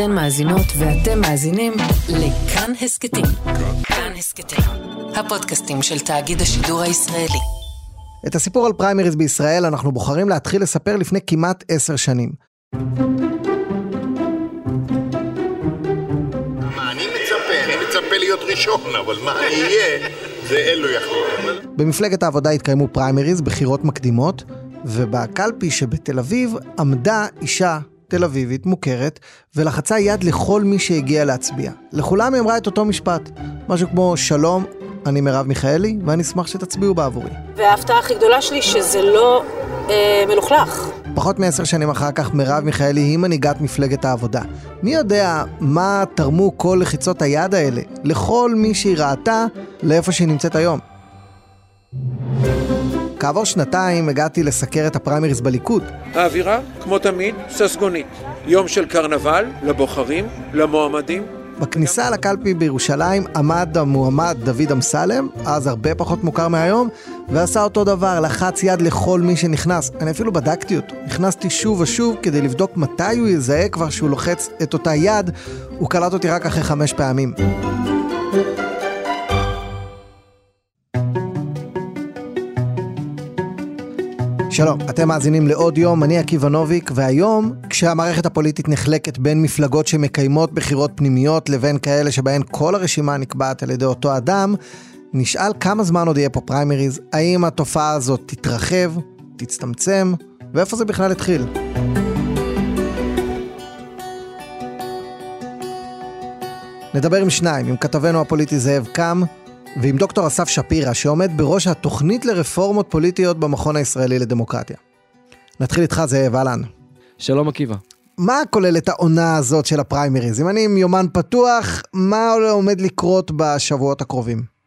אתן מאזינות ואתם מאזינים לכאן הסכתים. כאן הסכתים, הפודקאסטים של תאגיד השידור הישראלי. את הסיפור על פריימריז בישראל אנחנו בוחרים להתחיל לספר לפני כמעט עשר שנים. מה אני מצפה? אני מצפה להיות ראשון, אבל מה יהיה, זה אלו יחליטו. במפלגת העבודה התקיימו פריימריז, בחירות מקדימות, ובקלפי שבתל אביב עמדה אישה תל אביבית מוכרת, ולחצה יד לכל מי שהגיע להצביע. לכולם היא אמרה את אותו משפט, משהו כמו שלום, אני מרב מיכאלי, ואני אשמח שתצביעו בעבורי. וההפתעה הכי גדולה שלי שזה לא אה, מלוכלך. פחות מעשר שנים אחר כך מרב מיכאלי היא מנהיגת מפלגת העבודה. מי יודע מה תרמו כל לחיצות היד האלה לכל מי שהיא ראתה לאיפה שהיא נמצאת היום. כעבור שנתיים הגעתי לסקר את הפריימריז בליכוד. האווירה, כמו תמיד, ססגונית. יום של קרנבל, לבוחרים, למועמדים. בכניסה לקלפי בירושלים עמד המועמד דוד אמסלם, אז הרבה פחות מוכר מהיום, ועשה אותו דבר, לחץ יד לכל מי שנכנס. אני אפילו בדקתי אותו. נכנסתי שוב ושוב כדי לבדוק מתי הוא יזהה כבר שהוא לוחץ את אותה יד, הוא קלט אותי רק אחרי חמש פעמים. שלום, אתם מאזינים לעוד יום, אני עקיבא נוביק, והיום, כשהמערכת הפוליטית נחלקת בין מפלגות שמקיימות בחירות פנימיות לבין כאלה שבהן כל הרשימה נקבעת על ידי אותו אדם, נשאל כמה זמן עוד יהיה פה פריימריז, האם התופעה הזאת תתרחב, תצטמצם, ואיפה זה בכלל התחיל. נדבר עם שניים, עם כתבנו הפוליטי זאב קם, ועם דוקטור אסף שפירא, שעומד בראש התוכנית לרפורמות פוליטיות במכון הישראלי לדמוקרטיה. נתחיל איתך, זאב, אהלן. שלום עקיבא. מה כוללת העונה הזאת של הפריימריז? אם אני עם יומן פתוח, מה עומד לקרות בשבועות הקרובים?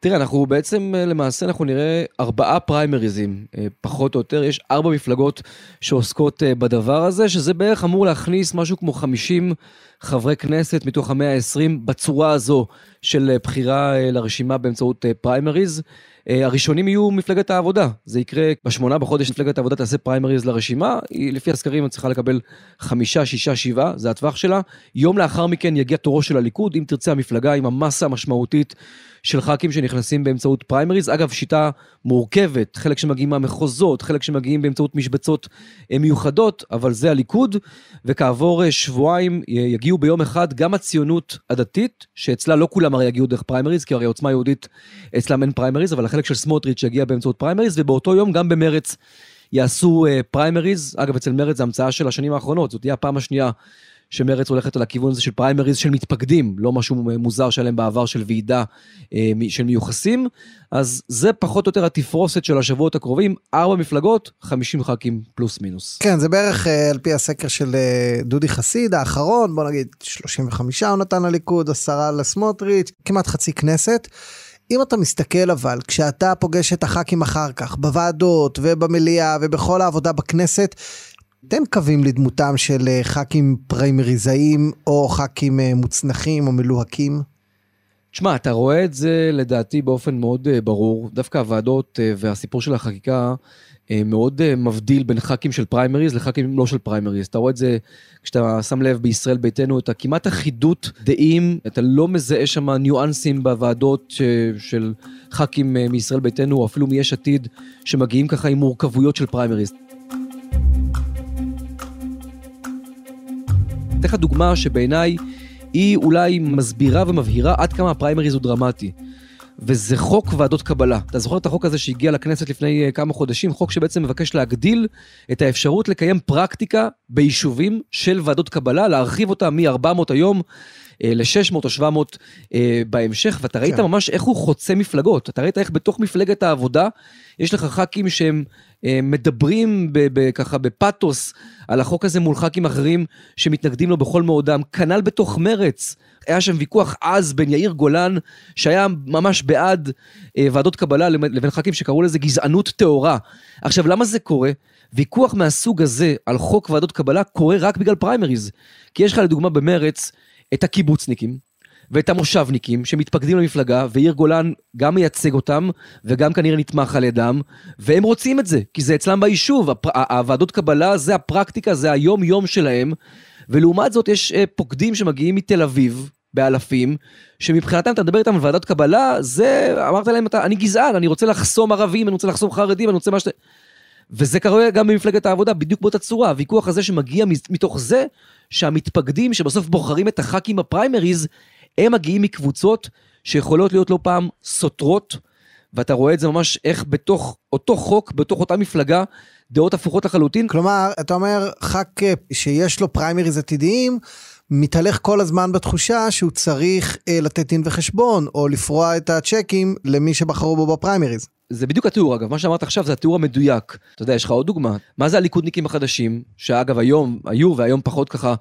תראה, אנחנו בעצם, למעשה, אנחנו נראה ארבעה פריימריזים, אה, פחות או יותר. יש ארבע מפלגות שעוסקות אה, בדבר הזה, שזה בערך אמור להכניס משהו כמו 50 חברי כנסת מתוך המאה ה-20 בצורה הזו של אה, בחירה לרשימה באמצעות פריימריז. הראשונים יהיו מפלגת העבודה, זה יקרה בשמונה בחודש מפלגת העבודה תעשה פריימריז לרשימה, היא לפי הסקרים היא צריכה לקבל חמישה, שישה, שבעה, זה הטווח שלה. יום לאחר מכן יגיע תורו של הליכוד, אם תרצה המפלגה עם המסה המשמעותית של ח"כים שנכנסים באמצעות פריימריז. אגב, שיטה מורכבת, חלק שמגיעים מהמחוזות, חלק שמגיעים באמצעות משבצות אה, מיוחדות, אבל זה הליכוד, וכעבור אה, שבועיים אה, יגיעו ביום אחד גם הציונות הדתית, שאצלה לא כולם הרי יגיעו דרך פריימריז, כי הרי עוצמה יהודית אצלם אין פריימריז, אבל החלק של סמוטריץ' יגיע באמצעות פריימריז, ובאותו יום גם במרץ יעשו פריימריז. אגב, אצל מרץ זה המצאה של השנים האחרונות, זאת תהיה הפעם השנייה שמרץ הולכת על הכיוון הזה של פריימריז של מתפקדים, לא משהו מוזר שלהם בעבר של ועידה אה, של מיוחסים. אז זה פחות או יותר התפרוסת של השבועות הקרובים, ארבע מפלגות, 50 ח"כים פלוס מינוס. כן, זה בערך אה, על פי הסקר של אה, דודי חסיד האחרון, בוא נגיד 35 הוא נתן לליכוד, עשרה לסמוטריץ', כמעט חצי כנסת. אם אתה מסתכל אבל, כשאתה פוגש את הח"כים אחר כך, בוועדות ובמליאה ובכל העבודה בכנסת, תן קווים לדמותם של אה, ח"כים פריימריזאים או ח"כים אה, מוצנחים או מלוהקים. תשמע, אתה רואה את זה לדעתי באופן מאוד uh, ברור. דווקא הוועדות והסיפור של החקיקה מאוד מבדיל בין ח"כים של פריימריז לח"כים לא של פריימריז. אתה רואה את זה כשאתה שם לב בישראל ביתנו, את כמעט אחידות דעים, אתה לא מזהה שם ניואנסים בוועדות של ח"כים מישראל ביתנו, או אפילו מיש עתיד, שמגיעים ככה עם מורכבויות של פריימריז. אתן לך דוגמה שבעיניי היא אולי מסבירה ומבהירה עד כמה הפריימריז הוא דרמטי. וזה חוק ועדות קבלה. אתה זוכר את החוק הזה שהגיע לכנסת לפני uh, כמה חודשים? חוק שבעצם מבקש להגדיל את האפשרות לקיים פרקטיקה ביישובים של ועדות קבלה, להרחיב אותה מ-400 היום אה, ל-600 או 700 אה, בהמשך, ואתה ראית כן. ממש איך הוא חוצה מפלגות. אתה ראית איך בתוך מפלגת העבודה יש לך ח"כים שהם אה, מדברים ככה בפתוס על החוק הזה מול ח"כים אחרים שמתנגדים לו בכל מאודם, כנ"ל בתוך מרץ. היה שם ויכוח עז בין יאיר גולן, שהיה ממש בעד ועדות קבלה, לבין ח"כים שקראו לזה גזענות טהורה. עכשיו, למה זה קורה? ויכוח מהסוג הזה על חוק ועדות קבלה קורה רק בגלל פריימריז. כי יש לך לדוגמה במרץ את הקיבוצניקים ואת המושבניקים שמתפקדים למפלגה, ויאיר גולן גם מייצג אותם, וגם כנראה נתמך על ידם, והם רוצים את זה, כי זה אצלם ביישוב, הוועדות קבלה זה הפרקטיקה, זה היום-יום שלהם, ולעומת זאת יש אה, פוקדים שמגיעים מתל אביב, באלפים, שמבחינתם אתה מדבר איתם על ועדות קבלה, זה, אמרת להם, אתה, אני גזען, אני רוצה לחסום ערבים, אני רוצה לחסום חרדים, אני רוצה מה ש... וזה קורה גם במפלגת העבודה, בדיוק באותה צורה. הוויכוח הזה שמגיע מתוך זה שהמתפקדים שבסוף בוחרים את הח"כים בפריימריז, הם מגיעים מקבוצות שיכולות להיות לא פעם סותרות, ואתה רואה את זה ממש איך בתוך אותו חוק, בתוך אותה מפלגה, דעות הפוכות לחלוטין. כלומר, אתה אומר, ח"כ שיש לו פריימריז עתידיים, מתהלך כל הזמן בתחושה שהוא צריך אה, לתת דין וחשבון, או לפרוע את הצ'קים למי שבחרו בו בפריימריז. זה בדיוק התיאור אגב, מה שאמרת עכשיו זה התיאור המדויק. אתה יודע, יש לך עוד דוגמה. מה זה הליכודניקים החדשים, שאגב היום היו והיום פחות ככה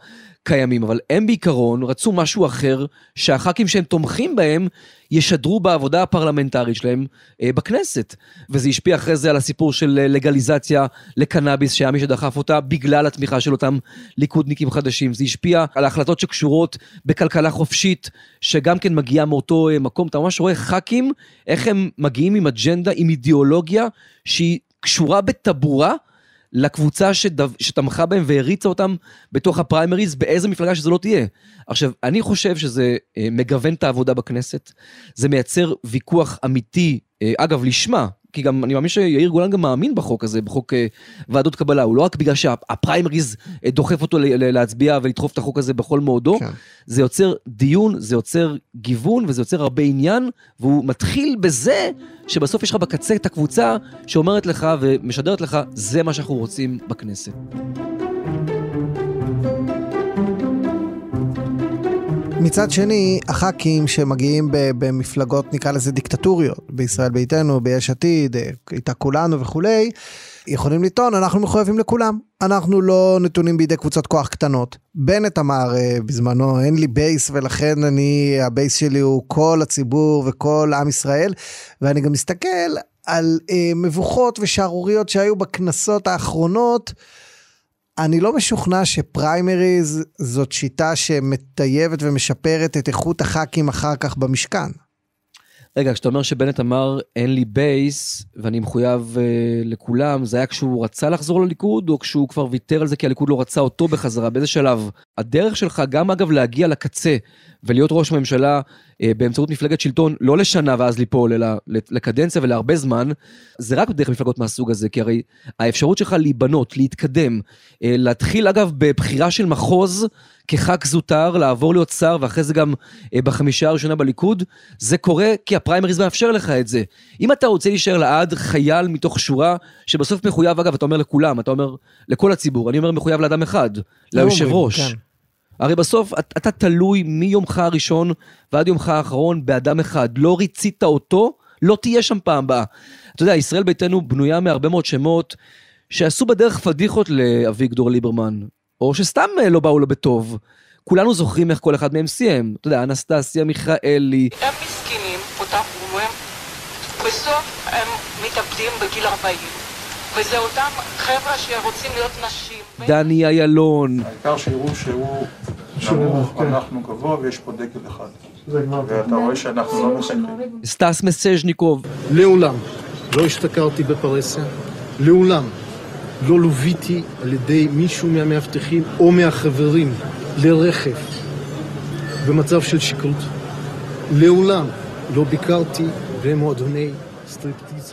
קיימים, אבל הם בעיקרון רצו משהו אחר, שהח"כים שהם תומכים בהם ישדרו בעבודה הפרלמנטרית שלהם אה, בכנסת. וזה השפיע אחרי זה על הסיפור של אה, לגליזציה לקנאביס, שהיה מי שדחף אותה בגלל התמיכה של אותם ליכודניקים חדשים. זה השפיע על ההחלטות שקשורות בכלכלה חופשית, שגם כן מגיעה מאותו אה, מקום. אתה ממש רואה ח"כים, איך הם מגיעים עם אג'נדה, עם אידיאולוגיה, שהיא קשורה בטבורה. לקבוצה שדו, שתמכה בהם והריצה אותם בתוך הפריימריז, באיזה מפלגה שזה לא תהיה. עכשיו, אני חושב שזה אה, מגוון את העבודה בכנסת, זה מייצר ויכוח אמיתי, אה, אגב, לשמה, כי גם אני מאמין שיאיר גולן גם מאמין בחוק הזה, בחוק אה, ועדות קבלה, הוא לא רק בגלל שהפריימריז אה, דוחף אותו להצביע ולדחוף את החוק הזה בכל מאודו, כן. זה יוצר דיון, זה יוצר גיוון וזה יוצר הרבה עניין, והוא מתחיל בזה שבסוף יש לך בקצה את הקבוצה שאומרת לך ומשדרת לך, זה מה שאנחנו רוצים בכנסת. מצד שני, הח"כים שמגיעים במפלגות, נקרא לזה דיקטטוריות, בישראל ביתנו, ביש עתיד, אה, הייתה כולנו וכולי, יכולים לטעון, אנחנו מחויבים לכולם. אנחנו לא נתונים בידי קבוצות כוח קטנות. בנט אמר אה, בזמנו, אין לי base ולכן אני, ה base שלי הוא כל הציבור וכל עם ישראל. ואני גם מסתכל על אה, מבוכות ושערוריות שהיו בכנסות האחרונות. אני לא משוכנע שפריימריז זאת שיטה שמטייבת ומשפרת את איכות הח"כים אחר כך במשכן. רגע, כשאתה אומר שבנט אמר אין לי בייס ואני מחויב uh, לכולם, זה היה כשהוא רצה לחזור לליכוד או כשהוא כבר ויתר על זה כי הליכוד לא רצה אותו בחזרה? באיזה שלב? הדרך שלך גם אגב להגיע לקצה ולהיות ראש ממשלה אה, באמצעות מפלגת שלטון, לא לשנה ואז ליפול, אלא לקדנציה ולהרבה זמן, זה רק דרך מפלגות מהסוג הזה, כי הרי האפשרות שלך להיבנות, להתקדם, אה, להתחיל אגב בבחירה של מחוז כח"כ זוטר, לעבור להיות שר, ואחרי זה גם אה, בחמישה הראשונה בליכוד, זה קורה כי הפריימריז מאפשר לך את זה. אם אתה רוצה להישאר לעד חייל מתוך שורה, שבסוף מחויב, אגב, אתה אומר לכולם, אתה אומר לכל הציבור, אני אומר מחויב לאדם אחד, ליושב ראש. כן. הרי בסוף אתה תלוי מיומך הראשון ועד יומך האחרון באדם אחד. לא ריצית אותו, לא תהיה שם פעם הבאה. אתה יודע, ישראל ביתנו בנויה מהרבה מאוד שמות שעשו בדרך פדיחות לאביגדור ליברמן, או שסתם אה, לא באו לו בטוב. כולנו זוכרים איך כל אחד מהם סיים. אתה יודע, אנסטסיה מיכאלי. הם מסכנים, אותם הם בסוף הם מתאבדים בגיל 40. וזה אותם חבר'ה שרוצים להיות נשים. דני אילון. העיקר שיראו שהוא נמוך. אנחנו גבוה ויש פה דגל אחד. ואתה רואה שאנחנו לא מחייכים. סטס מסז'ניקוב. לעולם לא השתכרתי בפרהסיה, לעולם לא לוויתי על ידי מישהו מהמאבטחים או מהחברים לרכב במצב של שכרות. לעולם לא ביקרתי במועדוני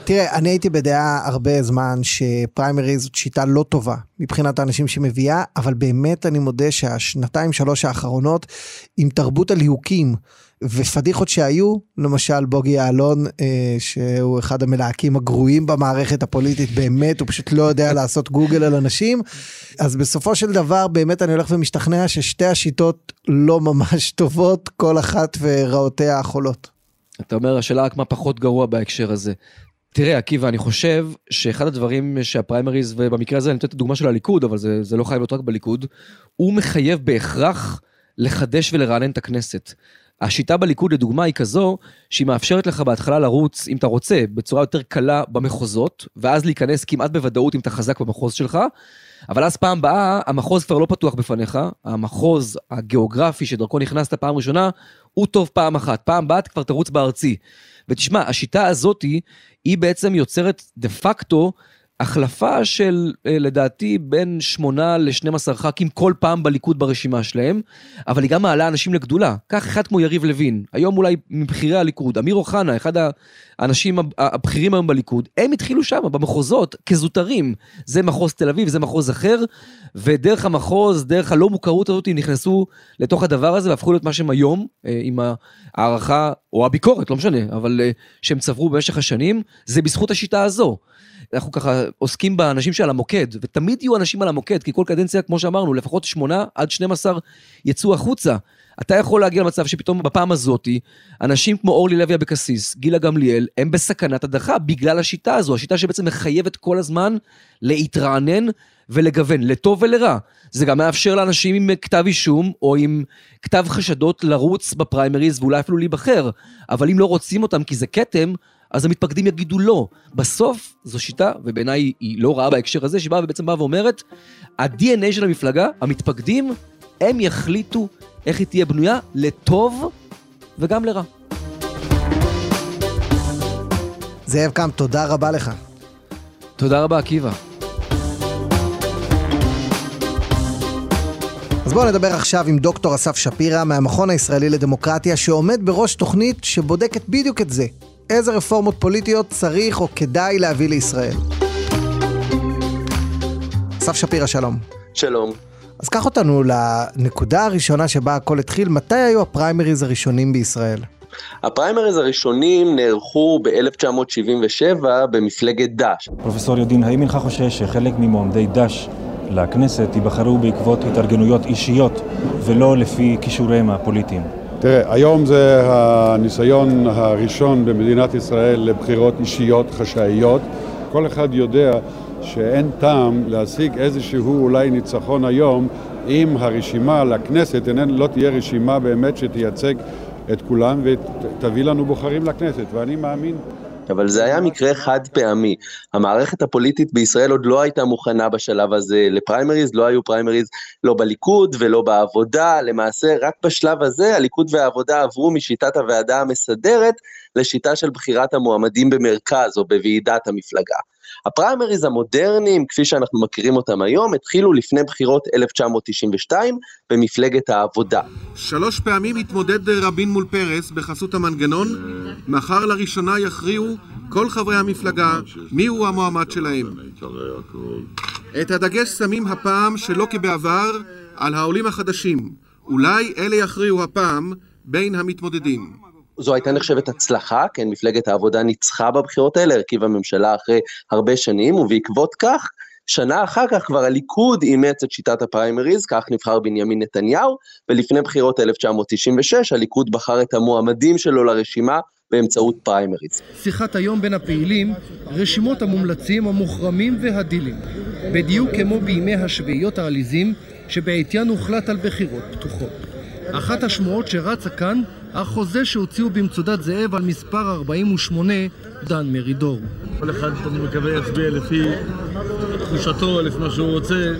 תראה, אני הייתי בדעה הרבה זמן שפריימריז זאת שיטה לא טובה מבחינת האנשים שמביאה, אבל באמת אני מודה שהשנתיים שלוש האחרונות עם תרבות הליהוקים ופדיחות שהיו, למשל בוגי יעלון, אה, שהוא אחד המלהקים הגרועים במערכת הפוליטית, באמת, הוא פשוט לא יודע לעשות גוגל על אנשים. אז בסופו של דבר, באמת אני הולך ומשתכנע ששתי השיטות לא ממש טובות, כל אחת ורעותיה החולות. אתה אומר, השאלה רק מה פחות גרוע בהקשר הזה. תראה, עקיבא, אני חושב שאחד הדברים שהפריימריז, ובמקרה הזה אני נותן את הדוגמה של הליכוד, אבל זה, זה לא חייב להיות רק בליכוד, הוא מחייב בהכרח לחדש ולרענן את הכנסת. השיטה בליכוד לדוגמה היא כזו שהיא מאפשרת לך בהתחלה לרוץ, אם אתה רוצה, בצורה יותר קלה במחוזות, ואז להיכנס כמעט בוודאות אם אתה חזק במחוז שלך, אבל אז פעם באה המחוז כבר לא פתוח בפניך, המחוז הגיאוגרפי שדרכו נכנסת פעם ראשונה, הוא טוב פעם אחת, פעם באה כבר תרוץ בארצי. ותשמע, השיטה הזאתי, היא בעצם יוצרת דה פקטו החלפה של אה, לדעתי בין 8 ל-12 ח"כים כל פעם בליכוד ברשימה שלהם, אבל היא גם מעלה אנשים לגדולה. קח אחד כמו יריב לוין, היום אולי מבכירי הליכוד, אמיר אוחנה, אחד האנשים הבכירים היום בליכוד, הם התחילו שם, במחוזות, כזוטרים. זה מחוז תל אביב, זה מחוז אחר, ודרך המחוז, דרך הלא מוכרות הזאת, הם נכנסו לתוך הדבר הזה והפכו להיות מה שהם היום, אה, עם הערכה או הביקורת, לא משנה, אבל אה, שהם צברו במשך השנים, זה בזכות השיטה הזו. אנחנו ככה עוסקים באנשים שעל המוקד, ותמיד יהיו אנשים על המוקד, כי כל קדנציה, כמו שאמרנו, לפחות 8 עד 12 יצאו החוצה. אתה יכול להגיע למצב שפתאום בפעם הזאתי, אנשים כמו אורלי לוי אבקסיס, גילה גמליאל, הם בסכנת הדחה בגלל השיטה הזו, השיטה שבעצם מחייבת כל הזמן להתרענן ולגוון, לטוב ולרע. זה גם מאפשר לאנשים עם כתב אישום או עם כתב חשדות לרוץ בפריימריז ואולי אפילו להיבחר, אבל אם לא רוצים אותם כי זה כתם, אז המתפקדים יגידו לא. בסוף זו שיטה, ובעיניי היא לא רעה בהקשר הזה, שבאה ובעצם באה ואומרת, ה-DNA של המפלגה, המתפקדים, הם יחליטו איך היא תהיה בנויה לטוב וגם לרע. זאב קם, תודה רבה לך. תודה רבה, עקיבא. אז בואו נדבר עכשיו עם דוקטור אסף שפירא מהמכון הישראלי לדמוקרטיה, שעומד בראש תוכנית שבודקת בדיוק את זה, איזה רפורמות פוליטיות צריך או כדאי להביא לישראל. אסף שפירא, שלום. שלום. אז קח אותנו לנקודה הראשונה שבה הכל התחיל, מתי היו הפריימריז הראשונים בישראל? הפריימריז הראשונים נערכו ב-1977 במפלגת ד"ש. פרופסור יודין, האם אינך חושש שחלק ממועמדי ד"ש לכנסת ייבחרו בעקבות התארגנויות אישיות ולא לפי כישוריהם הפוליטיים? תראה, היום זה הניסיון הראשון במדינת ישראל לבחירות אישיות חשאיות. כל אחד יודע שאין טעם להשיג איזשהו אולי ניצחון היום אם הרשימה לכנסת איננה, לא תהיה רשימה באמת שתייצג את כולם ותביא לנו בוחרים לכנסת, ואני מאמין אבל זה היה מקרה חד פעמי. המערכת הפוליטית בישראל עוד לא הייתה מוכנה בשלב הזה לפריימריז, לא היו פריימריז לא בליכוד ולא בעבודה, למעשה רק בשלב הזה הליכוד והעבודה עברו משיטת הוועדה המסדרת לשיטה של בחירת המועמדים במרכז או בוועידת המפלגה. הפריימריז המודרניים, כפי שאנחנו מכירים אותם היום, התחילו לפני בחירות 1992 במפלגת העבודה. שלוש פעמים התמודד רבין מול פרס בחסות המנגנון, מחר לראשונה יכריעו כל חברי המפלגה מיהו המועמד שלהם. את הדגש שמים הפעם, שלא כבעבר, על העולים החדשים. אולי אלה יכריעו הפעם בין המתמודדים. זו הייתה נחשבת הצלחה, כן, מפלגת העבודה ניצחה בבחירות האלה, הרכיבה ממשלה אחרי הרבה שנים, ובעקבות כך, שנה אחר כך כבר הליכוד אימץ את שיטת הפריימריז, כך נבחר בנימין נתניהו, ולפני בחירות 1996 הליכוד בחר את המועמדים שלו לרשימה באמצעות פריימריז. שיחת היום בין הפעילים, רשימות המומלצים, המוחרמים והדילים. בדיוק כמו בימי השביעיות העליזים, שבעטיין הוחלט על בחירות פתוחות. אחת השמועות שרצה כאן, החוזה שהוציאו במצודת זאב על מספר 48, דן מרידור. כל אחד, אני מקווה, יצביע לפי תחושתו, לפי מה שהוא רוצה.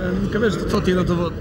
אני מקווה שתוצאות תהיינה טובות.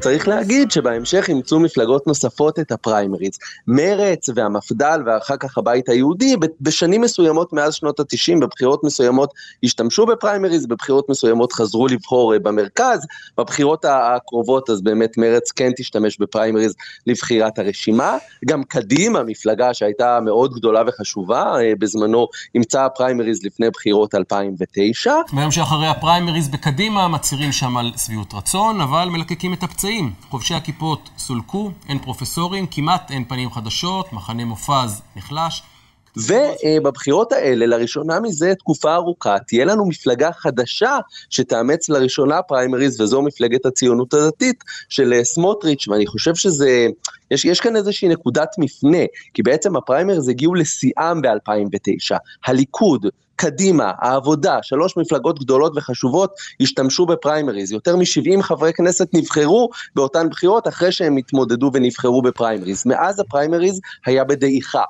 צריך להגיד שבהמשך אימצו מפלגות נוספות את הפריימריז. מרץ והמפד"ל ואחר כך הבית היהודי, בשנים מסוימות מאז שנות ה-90, בבחירות מסוימות השתמשו בפריימריז, בבחירות מסוימות חזרו לבחור אה, במרכז, בבחירות הקרובות אז באמת מרץ כן תשתמש בפריימריז לבחירת הרשימה. גם קדימה, מפלגה שהייתה מאוד גדולה וחשובה, אה, בזמנו אימצה פריימריז לפני בחירות 2009. ביום שאחרי הפריימריז בקדימה מצהירים שם על שביעות רצון, אבל מלקקים את הפצעים. נמצאים. חובשי הכיפות סולקו, אין פרופסורים, כמעט אין פנים חדשות, מחנה מופז נחלש. ובבחירות האלה, לראשונה מזה תקופה ארוכה, תהיה לנו מפלגה חדשה שתאמץ לראשונה פריימריז, וזו מפלגת הציונות הדתית של אה, סמוטריץ', ואני חושב שזה, יש, יש כאן איזושהי נקודת מפנה, כי בעצם הפריימריז הגיעו לשיאם ב-2009. הליכוד, קדימה, העבודה, שלוש מפלגות גדולות וחשובות השתמשו בפריימריז. יותר מ-70 חברי כנסת נבחרו באותן בחירות אחרי שהם התמודדו ונבחרו בפריימריז. מאז הפריימריז היה בדעיכה.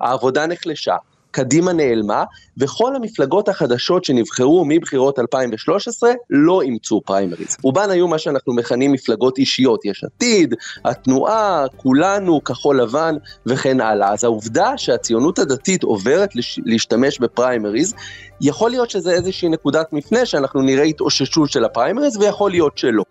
העבודה נחלשה. קדימה נעלמה, וכל המפלגות החדשות שנבחרו מבחירות 2013 לא אימצו פריימריז. רובן היו מה שאנחנו מכנים מפלגות אישיות, יש עתיד, התנועה, כולנו, כחול לבן וכן הלאה. אז העובדה שהציונות הדתית עוברת לש... להשתמש בפריימריז, יכול להיות שזה איזושהי נקודת מפנה שאנחנו נראה התאוששות של הפריימריז, ויכול להיות שלא.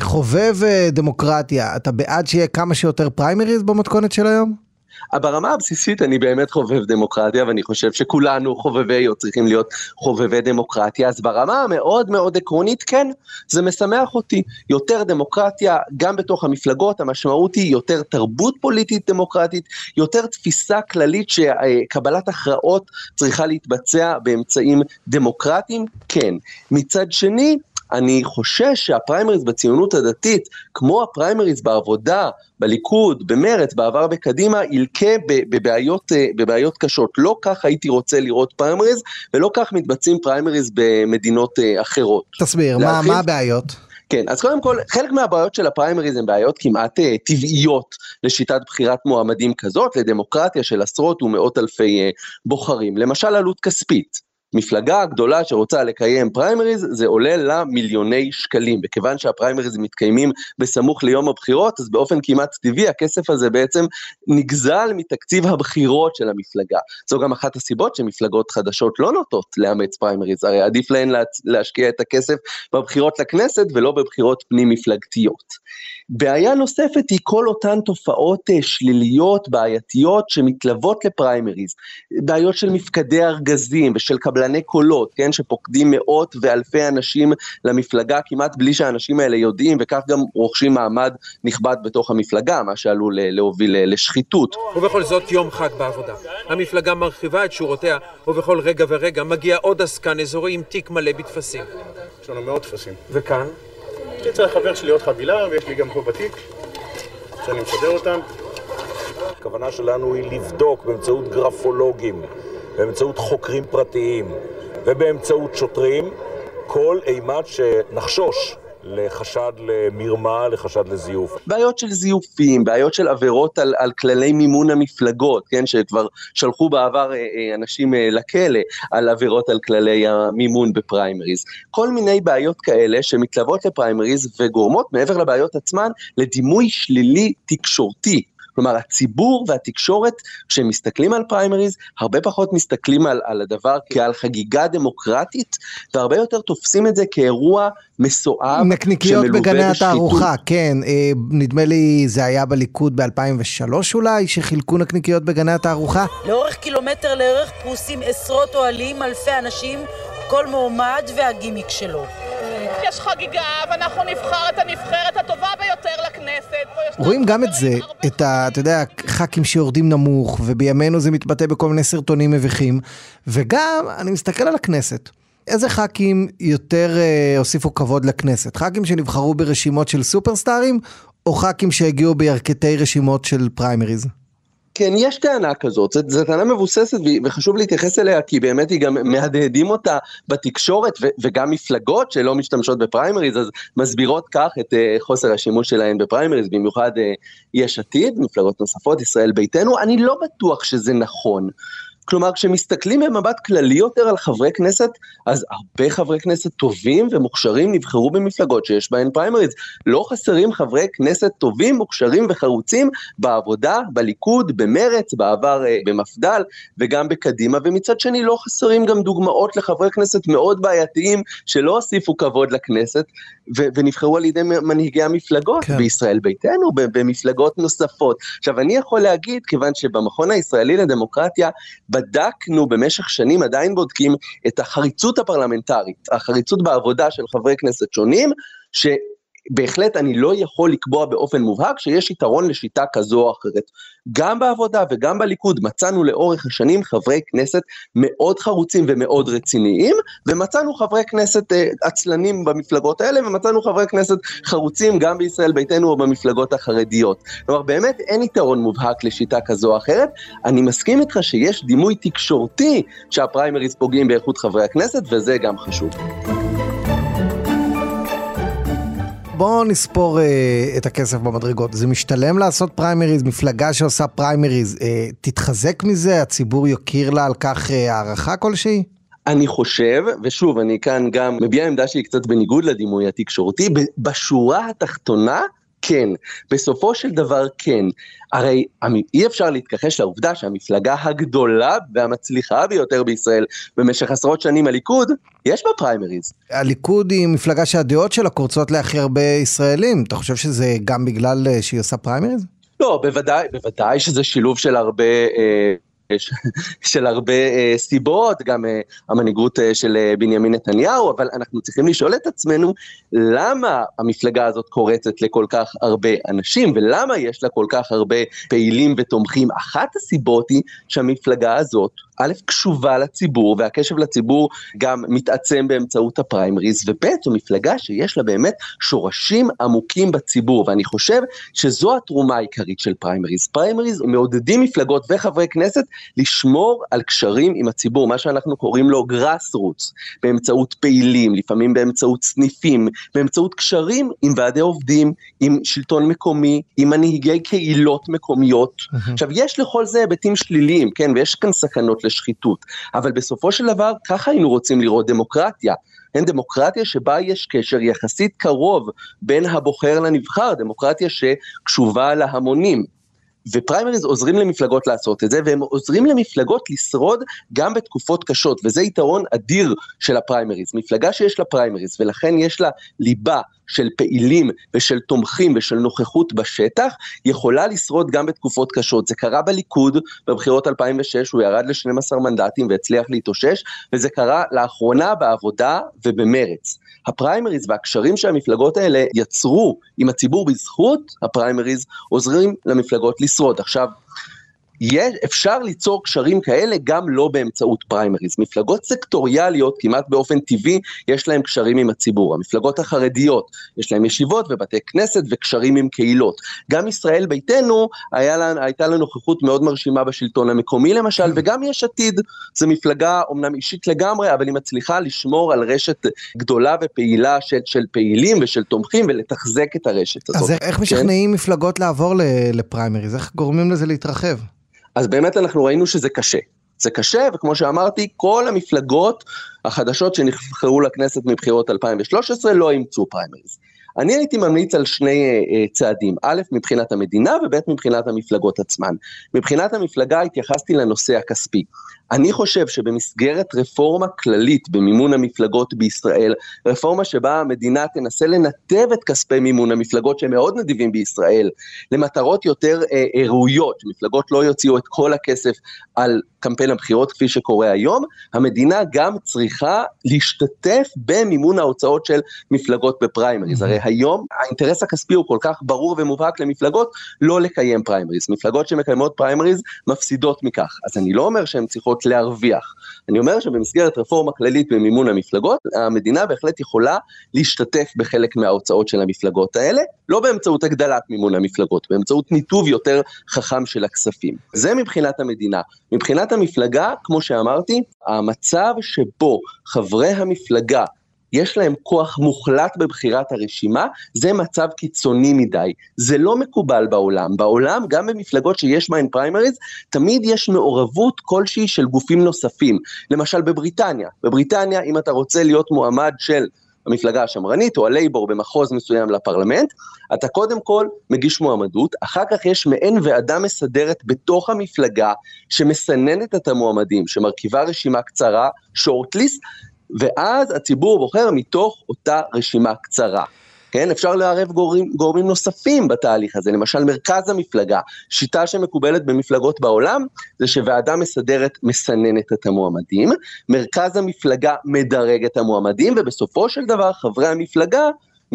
כחובב אה, דמוקרטיה, אתה בעד שיהיה כמה שיותר פריימריז במתכונת של היום? ברמה הבסיסית אני באמת חובב דמוקרטיה ואני חושב שכולנו חובבי או צריכים להיות חובבי דמוקרטיה. אז ברמה המאוד מאוד עקרונית כן זה משמח אותי. יותר דמוקרטיה גם בתוך המפלגות המשמעות היא יותר תרבות פוליטית דמוקרטית יותר תפיסה כללית שקבלת הכרעות צריכה להתבצע באמצעים דמוקרטיים כן. מצד שני אני חושש שהפריימריז בציונות הדתית, כמו הפריימריז בעבודה, בליכוד, במרץ, בעבר בקדימה, ילקה בבעיות, אה, בבעיות קשות. לא כך הייתי רוצה לראות פריימריז, ולא כך מתבצעים פריימריז במדינות אה, אחרות. תסביר, מה, מה הבעיות? כן, אז קודם כל, חלק מהבעיות של הפריימריז הן בעיות כמעט אה, טבעיות לשיטת בחירת מועמדים כזאת, לדמוקרטיה של עשרות ומאות אלפי אה, בוחרים. למשל עלות כספית. מפלגה גדולה שרוצה לקיים פריימריז, זה עולה לה מיליוני שקלים. וכיוון שהפריימריז מתקיימים בסמוך ליום הבחירות, אז באופן כמעט טבעי הכסף הזה בעצם נגזל מתקציב הבחירות של המפלגה. זו גם אחת הסיבות שמפלגות חדשות לא נוטות לאמץ פריימריז, הרי עדיף להן להשקיע את הכסף בבחירות לכנסת ולא בבחירות פנים מפלגתיות. בעיה נוספת היא כל אותן תופעות אה, שליליות, בעייתיות, שמתלוות לפריימריז. בעיות של מפקדי ארגזים ושל קבלני קולות, כן, שפוקדים מאות ואלפי אנשים למפלגה כמעט בלי שהאנשים האלה יודעים, וכך גם רוכשים מעמד נכבד בתוך המפלגה, מה שעלול אה, להוביל אה, לשחיתות. ובכל זאת יום חג בעבודה. המפלגה מרחיבה את שורותיה, ובכל רגע ורגע מגיע עוד עסקן אזורי עם תיק מלא בטפסים. יש לנו מאות טפסים. וכאן? יצא לחבר שלי עוד חבילה, ויש לי גם פה בתיק, שאני מסדר אותם. הכוונה שלנו היא לבדוק באמצעות גרפולוגים, באמצעות חוקרים פרטיים ובאמצעות שוטרים כל אימת שנחשוש לחשד למרמה, לחשד לזיוף. בעיות של זיופים, בעיות של עבירות על, על כללי מימון המפלגות, כן, שכבר שלחו בעבר אה, אה, אנשים אה, לכלא על עבירות על כללי המימון בפריימריז. כל מיני בעיות כאלה שמתלוות לפריימריז וגורמות, מעבר לבעיות עצמן, לדימוי שלילי תקשורתי כלומר, הציבור והתקשורת, כשהם מסתכלים על פריימריז, הרבה פחות מסתכלים על, על הדבר כעל חגיגה דמוקרטית, והרבה יותר תופסים את זה כאירוע מסואב, נקניקיות בגני התערוכה, כן, אה, נדמה לי זה היה בליכוד ב-2003 אולי, שחילקו נקניקיות בגני התערוכה. לאורך קילומטר לערך פרוסים עשרות אוהלים, אלפי אנשים, כל מועמד והגימיק שלו. יש חגיגה, ואנחנו נבחר את הנבחרת הטובה ביותר לכנסת. רואים גם את זה, את ה... אתה יודע, ח"כים שיורדים נמוך, ובימינו זה מתבטא בכל מיני סרטונים מביכים, וגם, אני מסתכל על הכנסת. איזה ח"כים יותר אה, הוסיפו כבוד לכנסת? ח"כים שנבחרו ברשימות של סופרסטארים, או ח"כים שהגיעו בירכתי רשימות של פריימריז? כן, יש טענה כזאת, זו טענה מבוססת וחשוב להתייחס אליה כי באמת היא גם מהדהדים אותה בתקשורת וגם מפלגות שלא משתמשות בפריימריז, אז מסבירות כך את uh, חוסר השימוש שלהן בפריימריז, במיוחד uh, יש עתיד, מפלגות נוספות, ישראל ביתנו, אני לא בטוח שזה נכון. כלומר, כשמסתכלים במבט כללי יותר על חברי כנסת, אז הרבה חברי כנסת טובים ומוכשרים נבחרו במפלגות שיש בהן פריימריז. לא חסרים חברי כנסת טובים, מוכשרים וחרוצים בעבודה, בליכוד, במרץ, בעבר אה, במפד"ל וגם בקדימה, ומצד שני לא חסרים גם דוגמאות לחברי כנסת מאוד בעייתיים שלא הוסיפו כבוד לכנסת ו- ונבחרו על ידי מנהיגי המפלגות כן. בישראל ביתנו, במפלגות נוספות. עכשיו, אני יכול להגיד, כיוון שבמכון הישראלי לדמוקרטיה, בדקנו במשך שנים, עדיין בודקים את החריצות הפרלמנטרית, החריצות בעבודה של חברי כנסת שונים, ש... בהחלט אני לא יכול לקבוע באופן מובהק שיש יתרון לשיטה כזו או אחרת. גם בעבודה וגם בליכוד מצאנו לאורך השנים חברי כנסת מאוד חרוצים ומאוד רציניים, ומצאנו חברי כנסת אה, עצלנים במפלגות האלה, ומצאנו חברי כנסת חרוצים גם בישראל ביתנו או במפלגות החרדיות. כלומר, באמת אין יתרון מובהק לשיטה כזו או אחרת. אני מסכים איתך שיש דימוי תקשורתי שהפריימריז פוגעים באיכות חברי הכנסת, וזה גם חשוב. בואו נספור אה, את הכסף במדרגות. זה משתלם לעשות פריימריז, מפלגה שעושה פריימריז, אה, תתחזק מזה, הציבור יכיר לה על כך אה, הערכה כלשהי? אני חושב, ושוב, אני כאן גם מביע עמדה שהיא קצת בניגוד לדימוי התקשורתי, בשורה התחתונה, כן. בסופו של דבר כן. הרי אי אפשר להתכחש לעובדה שהמפלגה הגדולה והמצליחה ביותר בישראל במשך עשרות שנים, הליכוד, יש בה פריימריז. הליכוד היא מפלגה שהדעות שלה קורצות להכי הרבה ישראלים. אתה חושב שזה גם בגלל אה, שהיא עושה פריימריז? לא, בוודאי, בוודאי שזה שילוב של הרבה... אה, של הרבה uh, סיבות, גם uh, המנהיגות uh, של בנימין נתניהו, אבל אנחנו צריכים לשאול את עצמנו למה המפלגה הזאת קורצת לכל כך הרבה אנשים, ולמה יש לה כל כך הרבה פעילים ותומכים. אחת הסיבות היא שהמפלגה הזאת, א', קשובה לציבור, והקשב לציבור גם מתעצם באמצעות הפריימריז, וב', זו מפלגה שיש לה באמת שורשים עמוקים בציבור, ואני חושב שזו התרומה העיקרית של פריימריז. פריימריז מעודדים מפלגות וחברי כנסת לשמור על קשרים עם הציבור, מה שאנחנו קוראים לו grassroots, באמצעות פעילים, לפעמים באמצעות סניפים, באמצעות קשרים עם ועדי עובדים, עם שלטון מקומי, עם מנהיגי קהילות מקומיות. עכשיו, יש לכל זה היבטים שליליים, כן, ויש כאן סכנות לשחיתות, אבל בסופו של דבר, ככה היינו רוצים לראות דמוקרטיה. אין דמוקרטיה שבה יש קשר יחסית קרוב בין הבוחר לנבחר, דמוקרטיה שקשובה להמונים. ופריימריז עוזרים למפלגות לעשות את זה, והם עוזרים למפלגות לשרוד גם בתקופות קשות, וזה יתרון אדיר של הפריימריז. מפלגה שיש לה פריימריז, ולכן יש לה ליבה של פעילים ושל תומכים ושל נוכחות בשטח, יכולה לשרוד גם בתקופות קשות. זה קרה בליכוד בבחירות 2006, הוא ירד ל-12 מנדטים והצליח להתאושש, וזה קרה לאחרונה בעבודה ובמרץ. הפריימריז והקשרים שהמפלגות האלה יצרו עם הציבור בזכות הפריימריז, עוזרים למפלגות לשרוד. עכשיו, יש, אפשר ליצור קשרים כאלה גם לא באמצעות פריימריז. מפלגות סקטוריאליות, כמעט באופן טבעי, יש להם קשרים עם הציבור. המפלגות החרדיות, יש להם ישיבות ובתי כנסת וקשרים עם קהילות. גם ישראל ביתנו, לה, הייתה לה נוכחות מאוד מרשימה בשלטון המקומי למשל, כן. וגם יש עתיד, זו מפלגה אומנם אישית לגמרי, אבל היא מצליחה לשמור על רשת גדולה ופעילה של, של פעילים ושל תומכים ולתחזק את הרשת הזאת. אז איך כן? משכנעים מפלגות לעבור לפריימריז? איך גורמים לזה להתרחב? אז באמת אנחנו ראינו שזה קשה. זה קשה, וכמו שאמרתי, כל המפלגות החדשות שנבחרו לכנסת מבחירות 2013 לא אימצו פריימריז. אני הייתי ממליץ על שני uh, צעדים, א', מבחינת המדינה וב', מבחינת המפלגות עצמן. מבחינת המפלגה התייחסתי לנושא הכספי. אני חושב שבמסגרת רפורמה כללית במימון המפלגות בישראל, רפורמה שבה המדינה תנסה לנתב את כספי מימון המפלגות שהם מאוד נדיבים בישראל, למטרות יותר אה, ראויות, שמפלגות לא יוציאו את כל הכסף על קמפיין הבחירות כפי שקורה היום, המדינה גם צריכה להשתתף במימון ההוצאות של מפלגות בפריימריז. הרי היום האינטרס הכספי הוא כל כך ברור ומובהק למפלגות לא לקיים פריימריז. מפלגות שמקיימות פריימריז מפסידות מכך. אז אני לא אומר שהן צריכות להרוויח. אני אומר שבמסגרת רפורמה כללית במימון המפלגות, המדינה בהחלט יכולה להשתתף בחלק מההוצאות של המפלגות האלה, לא באמצעות הגדלת מימון המפלגות, באמצעות ניתוב יותר חכם של הכספים. זה מבחינת המדינה. מבחינת המפלגה, כמו שאמרתי, המצב שבו חברי המפלגה יש להם כוח מוחלט בבחירת הרשימה, זה מצב קיצוני מדי. זה לא מקובל בעולם. בעולם, גם במפלגות שיש בהן פריימריז, תמיד יש מעורבות כלשהי של גופים נוספים. למשל בבריטניה. בבריטניה, אם אתה רוצה להיות מועמד של המפלגה השמרנית או הלייבור במחוז מסוים לפרלמנט, אתה קודם כל מגיש מועמדות, אחר כך יש מעין ועדה מסדרת בתוך המפלגה שמסננת את המועמדים, שמרכיבה רשימה קצרה, שורטליסט, ואז הציבור בוחר מתוך אותה רשימה קצרה. כן, אפשר לערב גורמים, גורמים נוספים בתהליך הזה, למשל מרכז המפלגה, שיטה שמקובלת במפלגות בעולם, זה שוועדה מסדרת מסננת את המועמדים, מרכז המפלגה מדרג את המועמדים, ובסופו של דבר חברי המפלגה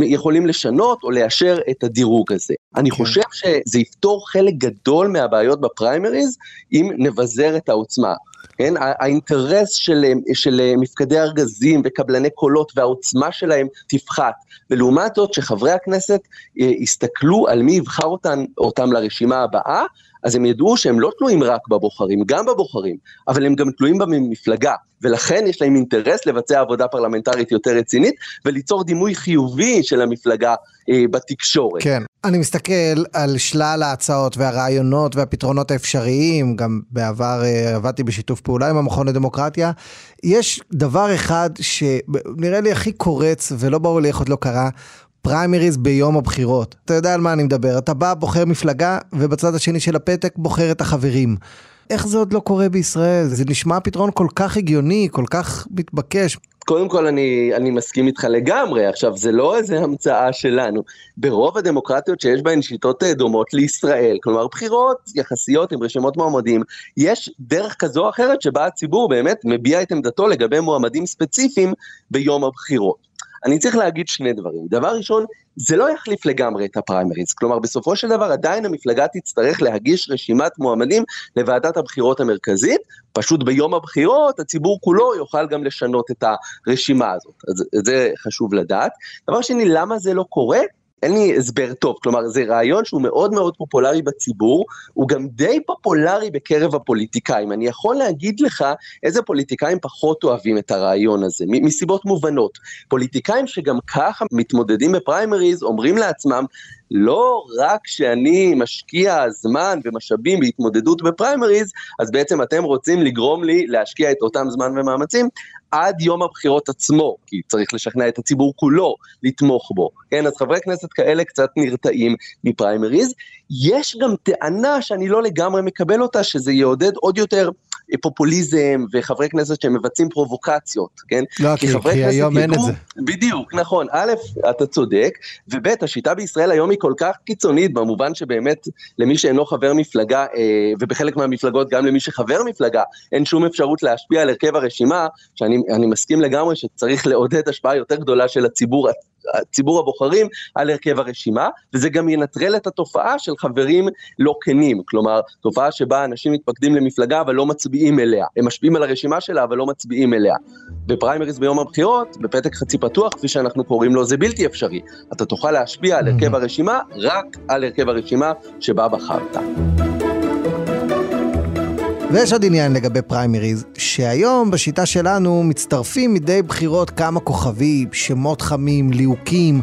יכולים לשנות או לאשר את הדירוג הזה. אני כן. חושב שזה יפתור חלק גדול מהבעיות בפריימריז, אם נבזר את העוצמה. כן, האינטרס של, של מפקדי ארגזים וקבלני קולות והעוצמה שלהם תפחת, ולעומת זאת שחברי הכנסת אה, יסתכלו על מי יבחר אותם, אותם לרשימה הבאה, אז הם ידעו שהם לא תלויים רק בבוחרים, גם בבוחרים, אבל הם גם תלויים במפלגה, ולכן יש להם אינטרס לבצע עבודה פרלמנטרית יותר רצינית, וליצור דימוי חיובי של המפלגה אה, בתקשורת. כן, אני מסתכל על שלל ההצעות והרעיונות והפתרונות האפשריים, גם בעבר אה, עבדתי בשיתוף פעולה עם המכון לדמוקרטיה. יש דבר אחד שנראה לי הכי קורץ, ולא ברור לי איך עוד לא קרה, פריימריז ביום הבחירות. אתה יודע על מה אני מדבר, אתה בא, בוחר מפלגה, ובצד השני של הפתק בוחר את החברים. איך זה עוד לא קורה בישראל? זה נשמע פתרון כל כך הגיוני, כל כך מתבקש. קודם כל אני, אני מסכים איתך לגמרי, עכשיו זה לא איזה המצאה שלנו. ברוב הדמוקרטיות שיש בהן שיטות אה, דומות לישראל, כלומר בחירות יחסיות עם רשימות מועמדים, יש דרך כזו או אחרת שבה הציבור באמת מביע את עמדתו לגבי מועמדים ספציפיים ביום הבחירות. אני צריך להגיד שני דברים. דבר ראשון, זה לא יחליף לגמרי את הפריימריז. כלומר, בסופו של דבר עדיין המפלגה תצטרך להגיש רשימת מועמדים לוועדת הבחירות המרכזית, פשוט ביום הבחירות הציבור כולו יוכל גם לשנות את הרשימה הזאת. אז זה חשוב לדעת. דבר שני, למה זה לא קורה? אין לי הסבר טוב, כלומר זה רעיון שהוא מאוד מאוד פופולרי בציבור, הוא גם די פופולרי בקרב הפוליטיקאים. אני יכול להגיד לך איזה פוליטיקאים פחות אוהבים את הרעיון הזה, מסיבות מובנות. פוליטיקאים שגם ככה מתמודדים בפריימריז אומרים לעצמם, לא רק שאני משקיע זמן ומשאבים בהתמודדות בפריימריז, אז בעצם אתם רוצים לגרום לי להשקיע את אותם זמן ומאמצים עד יום הבחירות עצמו, כי צריך לשכנע את הציבור כולו לתמוך בו. כן, אז חברי כנסת כאלה קצת נרתעים מפריימריז. יש גם טענה שאני לא לגמרי מקבל אותה, שזה יעודד עוד יותר פופוליזם וחברי כנסת שמבצעים פרובוקציות, כן? לא, כי, כי, כי היום אין את זה. בדיוק, נכון. א', אתה צודק, וב', השיטה בישראל היום היא כל כך קיצונית, במובן שבאמת למי שאינו חבר מפלגה, אה, ובחלק מהמפלגות גם למי שחבר מפלגה, אין שום אפשרות להשפיע על הרכב הרשימה, שאני מסכים לגמרי שצריך לעודד השפעה יותר גדולה של הציבור ציבור הבוחרים על הרכב הרשימה, וזה גם ינטרל את התופעה של חברים לא כנים, כלומר, תופעה שבה אנשים מתפקדים למפלגה אבל לא מצביעים אליה, הם משפיעים על הרשימה שלה אבל לא מצביעים אליה. בפריימריז ביום הבחירות, בפתק חצי פתוח, כפי שאנחנו קוראים לו, זה בלתי אפשרי. אתה תוכל להשפיע על הרכב הרשימה רק על הרכב הרשימה שבה בחרת. ויש עוד עניין לגבי פריימריז, שהיום בשיטה שלנו מצטרפים מדי בחירות כמה כוכבים, שמות חמים, ליהוקים,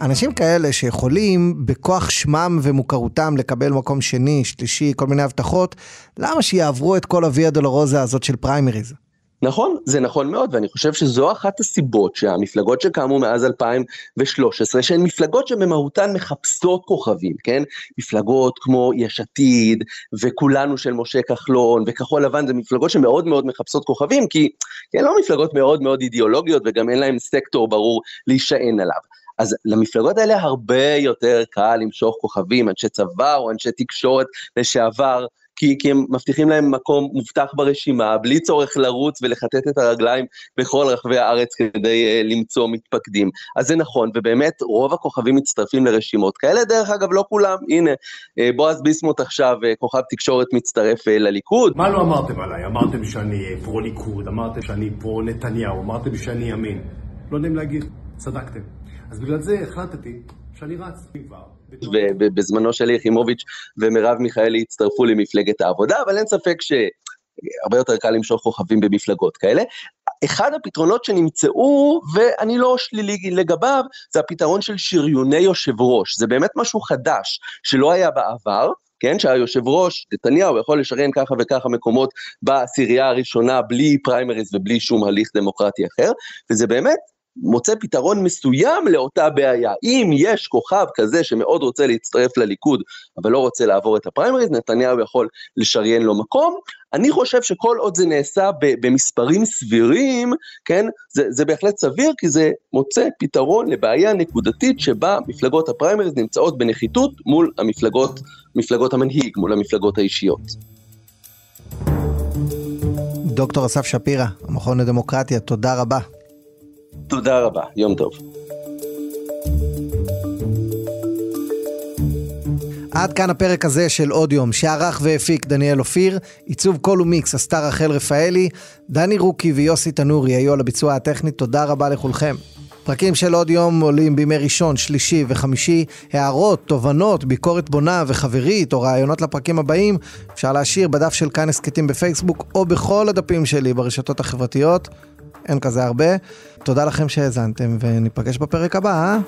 אנשים כאלה שיכולים בכוח שמם ומוכרותם לקבל מקום שני, שלישי, כל מיני הבטחות, למה שיעברו את כל הוויה דולורוזה הזאת של פריימריז? נכון, זה נכון מאוד, ואני חושב שזו אחת הסיבות שהמפלגות שקמו מאז 2013, שהן מפלגות שבמהותן מחפשות כוכבים, כן? מפלגות כמו יש עתיד, וכולנו של משה כחלון, וכחול לבן, זה מפלגות שמאוד מאוד מחפשות כוכבים, כי הן לא מפלגות מאוד מאוד אידיאולוגיות, וגם אין להן סקטור ברור להישען עליו. אז למפלגות האלה הרבה יותר קל למשוך כוכבים, אנשי צבא או אנשי תקשורת לשעבר, כי, כי הם מבטיחים להם מקום מובטח ברשימה, בלי צורך לרוץ ולחטט את הרגליים בכל רחבי הארץ כדי uh, למצוא מתפקדים. אז זה נכון, ובאמת רוב הכוכבים מצטרפים לרשימות כאלה, דרך אגב לא כולם, הנה, uh, בועז ביסמוט עכשיו, uh, כוכב תקשורת מצטרף uh, לליכוד. מה לא אמרתם עליי? אמרתם שאני פרו-ליכוד, אמרתם שאני פרו-נתניהו, אמרתם שאני ימין. לא יודעים להגיד, צדקתם. אז בגלל זה החלטתי שאני רץ. ובזמנו שלי יחימוביץ' ומרב מיכאלי הצטרפו למפלגת העבודה, אבל אין ספק שהרבה יותר קל למשוך כוכבים במפלגות כאלה. אחד הפתרונות שנמצאו, ואני לא שלילי לגביו, זה הפתרון של שריוני יושב ראש. זה באמת משהו חדש שלא היה בעבר. כן, שהיושב ראש, נתניהו, יכול לשריין ככה וככה מקומות בעשירייה הראשונה בלי פריימריז ובלי שום הליך דמוקרטי אחר, וזה באמת מוצא פתרון מסוים לאותה בעיה. אם יש כוכב כזה שמאוד רוצה להצטרף לליכוד, אבל לא רוצה לעבור את הפריימריז, נתניהו יכול לשריין לו מקום. אני חושב שכל עוד זה נעשה במספרים סבירים, כן, זה, זה בהחלט סביר, כי זה מוצא פתרון לבעיה נקודתית שבה מפלגות הפריימריז נמצאות בנחיתות מול המפלגות, מפלגות המנהיג, מול המפלגות האישיות. דוקטור אסף שפירא, המכון לדמוקרטיה, תודה רבה. תודה רבה, יום טוב. עד כאן הפרק הזה של עוד יום, שערך והפיק דניאל אופיר, עיצוב קול ומיקס עשתה רחל רפאלי, דני רוקי ויוסי תנורי היו על הביצוע הטכני, תודה רבה לכולכם. פרקים של עוד יום עולים בימי ראשון, שלישי וחמישי. הערות, תובנות, ביקורת בונה וחברית או רעיונות לפרקים הבאים אפשר להשאיר בדף של כאן הסכתים בפייסבוק או בכל הדפים שלי ברשתות החברתיות. אין כזה הרבה. תודה לכם שהאזנתם, וניפגש בפרק הבא, אה?